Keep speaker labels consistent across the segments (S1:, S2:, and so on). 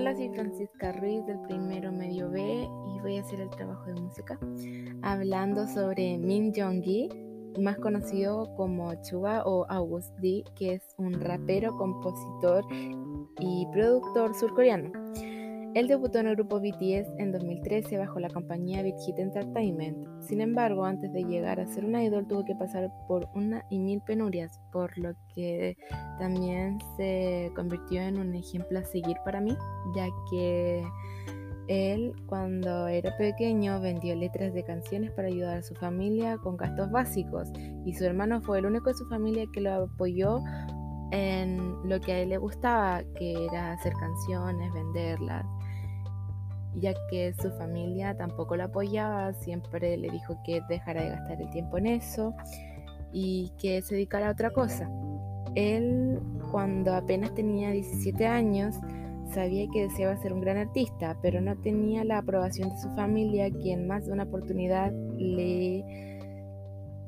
S1: Hola, soy Francisca Ruiz del primero medio B y voy a hacer el trabajo de música hablando sobre Min Jong-gi, más conocido como Chuba o August D, que es un rapero, compositor y productor surcoreano. Él debutó en el grupo BTS en 2013 bajo la compañía Big Hit Entertainment. Sin embargo, antes de llegar a ser un idol tuvo que pasar por una y mil penurias, por lo que también se convirtió en un ejemplo a seguir para mí, ya que él cuando era pequeño vendió letras de canciones para ayudar a su familia con gastos básicos y su hermano fue el único de su familia que lo apoyó en lo que a él le gustaba, que era hacer canciones, venderlas ya que su familia tampoco lo apoyaba, siempre le dijo que dejara de gastar el tiempo en eso y que se dedicara a otra cosa. Él, cuando apenas tenía 17 años, sabía que deseaba ser un gran artista, pero no tenía la aprobación de su familia, que en más de una oportunidad le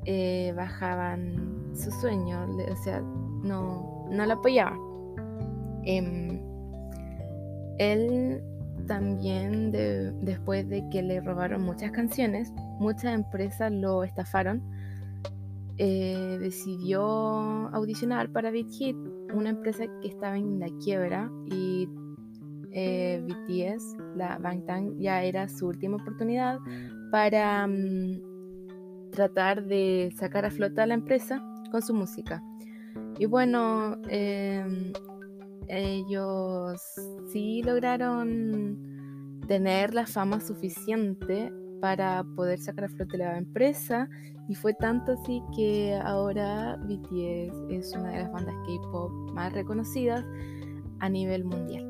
S1: eh, bajaban su sueño, o sea, no, no lo apoyaba. Em, él también después de que le robaron muchas canciones, muchas empresas lo estafaron. Eh, decidió audicionar para Beat Hit, una empresa que estaba en la quiebra y eh, BTS, la Bangtan, ya era su última oportunidad para mm, tratar de sacar a flota a la empresa con su música. Y bueno, em, ellos sí lograron tener la fama suficiente para poder sacar a flote la empresa y fue tanto así que ahora BTS es una de las bandas K-pop más reconocidas a nivel mundial.